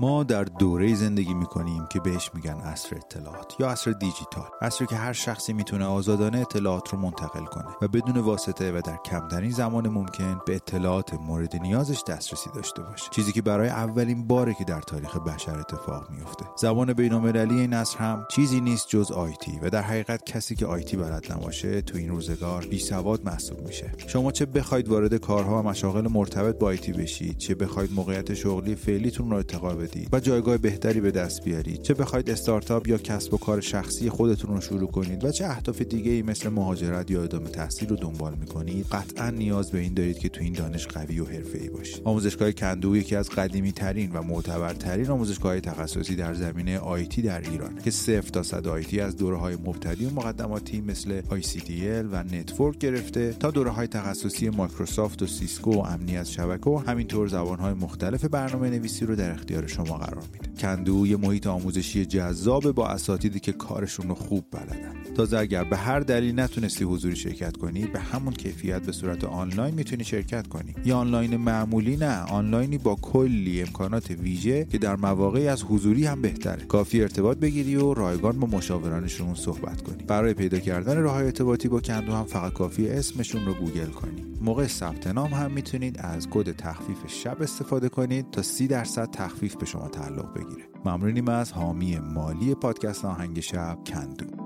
ما در دوره زندگی می‌کنیم که بهش میگن عصر اطلاعات یا عصر دیجیتال. عصری که هر شخصی می‌تونه آزادانه اطلاعات رو منتقل کنه و بدون واسطه و در کمترین زمان ممکن به اطلاعات مورد نیازش دسترسی داشته باشه. چیزی که برای اولین باره که در تاریخ بشر اتفاق میفته زبان بینالمللی این عصر هم چیزی نیست جز آیتی و در حقیقت کسی که آیتی بلد نباشه تو این روزگار بی سواد محسوب میشه. شما چه بخواید وارد کارها و مشاغل مرتبط با آیتی بشید چه بخواید موقعیت شغلی فعلیتون رو ارتقا و جایگاه بهتری به دست بیارید چه بخواید استارتاپ یا کسب و کار شخصی خودتون رو شروع کنید و چه اهداف دیگه ای مثل مهاجرت یا ادامه تحصیل رو دنبال می‌کنید قطعا نیاز به این دارید که تو این دانش قوی و حرفه‌ای باشید. آموزشگاه کندو یکی از قدیمی ترین و معتبرترین آموزشگاه تخصصی در زمینه IT در ایران که صفر تا صد IT از دوره های مبتدی و مقدماتی مثل ICDL و network گرفته تا دوره های تخصصی مایکروسافت و سیسکو و امنیت شبکه و همینطور زبان های مختلف برنامه نویسی رو در اختیار شما گذاشته. کندو یه محیط آموزشی جذاب با اساتیدی که کارشون رو خوب بلدن. تازه اگر به هر دلیل نتونستی حضوری شرکت کنی به همون کیفیت به صورت آنلاین می‌تونی شرکت کنی. یا آنلاین معمولی نه آنلاینی با کلی امکانات ویژه که در مواقعی از حضوری هم بهتره. کافیه ارتباط بگیری و رایگان با مشاورانشون صحبت کنی. برای پیدا کردن راه ارتباطی با کندو هم فقط کافیه اسمشون رو گوگل کنی. موقع ثبت نام هم می‌تونید از کد تخفیف شب استفاده کنید تا 30 درصد تخفیف به شما تعلق بگیره. ممنونیم از حامی مالی پادکست آهنگ شب کندو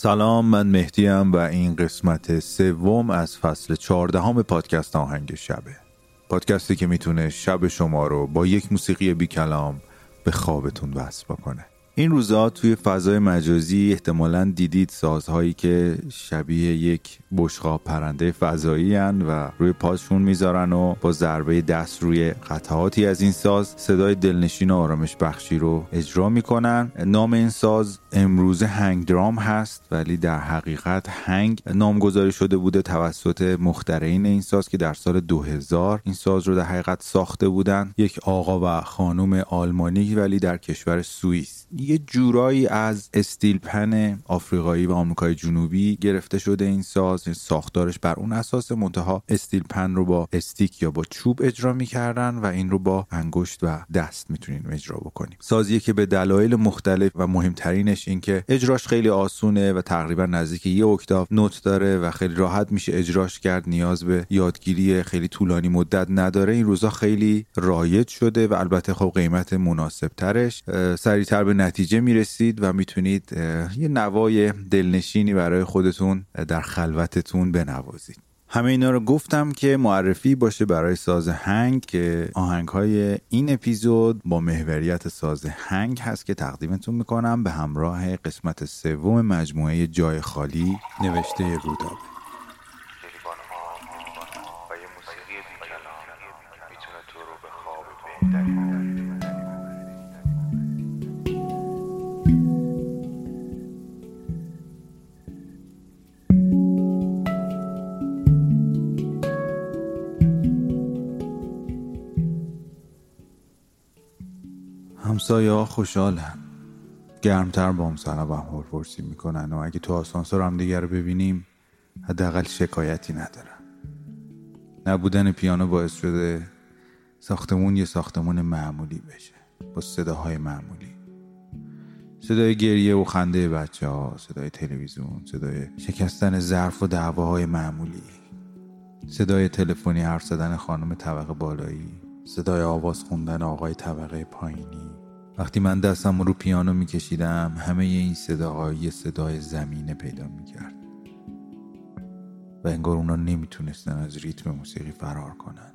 سلام من مهدیم و این قسمت سوم از فصل چهاردهم پادکست آهنگ شبه. پادکستی که می‌تونه شب شما رو با یک موسیقی بی کلام به خوابتون وصل بکنه. این روزا توی فضای مجازی احتمالا دیدید سازهایی که شبیه یک بشقاب پرنده فضایی هن و روی پاسشون می‌ذارن و با ضربه دست روی قطعاتی از این ساز صدای دلنشین و آرامش بخشی رو اجرا می‌کنن. نام این ساز امروزه هنگ درام هست ولی در حقیقت هنگ نامگذاری شده بوده توسط مخترعین این ساز که در سال 2000 این ساز رو در حقیقت ساخته بودن. یک آقا و خانم آلمانی ولی در کشور سوئیس. یه جورایی از استیل پن آفریقایی و آمریکای جنوبی گرفته شده این ساز. ساختارش بر اون اساس منتها استیل پن رو با استیک یا با چوب اجرا می‌کردن و این رو با انگشت و دست می‌تونین اجرا بکنیم سازیه که به دلایل مختلف و مهمترینش این که اجراش خیلی آسونه و تقریبا نزدیک یه اکتاف نوت داره و خیلی راحت میشه اجراش کرد نیاز به یادگیری خیلی طولانی مدت نداره. این روزا خیلی رایج شده و البته خب قیمت مناسب ترش سریعتر به نتیجه می‌رسید و می‌تونید یه نوای دلنشینی برای خودتون در خلوتتون بنوازید. همه اینا رو گفتم که معرفی باشه برای ساز هنگ که آهنگ های این اپیزود با محوریت ساز هنگ هست که تقدیمتون می‌کنم به همراه قسمت سوم مجموعه جای خالی نوشته رودابه. همسایه ها خوشحالن. گرمتر با هم سلام هم پرسی می‌کنن و اگه تو آسانسور هم دیگر رو ببینیم حداقل شکایتی ندارن. نبودن پیانو باعث شده ساختمون یه ساختمون معمولی بشه. با صداهای معمولی. صدای گریه و خنده بچه ها صدای تلویزیون صدای شکستن ظرف و دعواهای معمولی. صدای تلفنی حرف زدن خانم طبق بالایی صدای آواز خوندن آقای طبقه پایینی. وقتی من دستم رو پیانو میکشیدم همه این صداهای صدای زمینه پیدا می‌کرد. و انگار اونا نمی‌تونستن از ریتم موسیقی فرار کنن.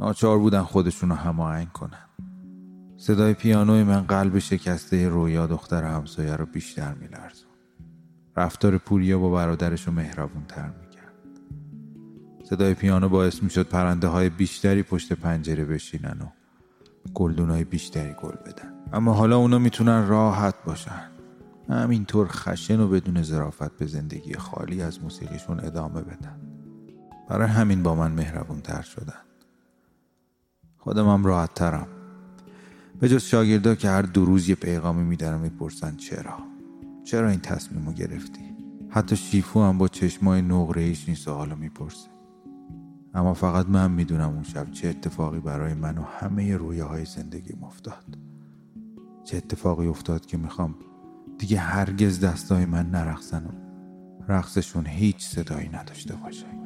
ناچار بودن خودشون رو هماهنگ کنن. صدای پیانوی من قلب شکسته رویا دختر همسایه رو بیشتر میلرزون. رفتار پوریا با برادرش رو مهربون تر می‌کرد. صدای پیانو باعث می‌شد پرنده های بیشتری پشت پنجره بشینن و گلدون های بیشتری گل بدن. اما حالا اونا می‌تونن راحت باشن. همینطور خشن و بدون ظرافت به زندگی خالی از موسیقیشون ادامه بدن. برای همین با من مهربون تر شدن. خودم هم راحت ترم به جز شاگردا که هر دو روز یه پیغامی میدن و می‌پرسن چرا؟ چرا این تصمیم رو گرفتی؟ حتی شیفو هم با چشمای نقره ایش این سوالو می‌پرسه. اما فقط من می‌دونم اون شب چه اتفاقی برای من و همه رویه های زندگیم افتاد. چه اتفاقی افتاد که می‌خوام دیگه هرگز دستای من نرقصن و رقصشون هیچ صدایی نداشته باشه.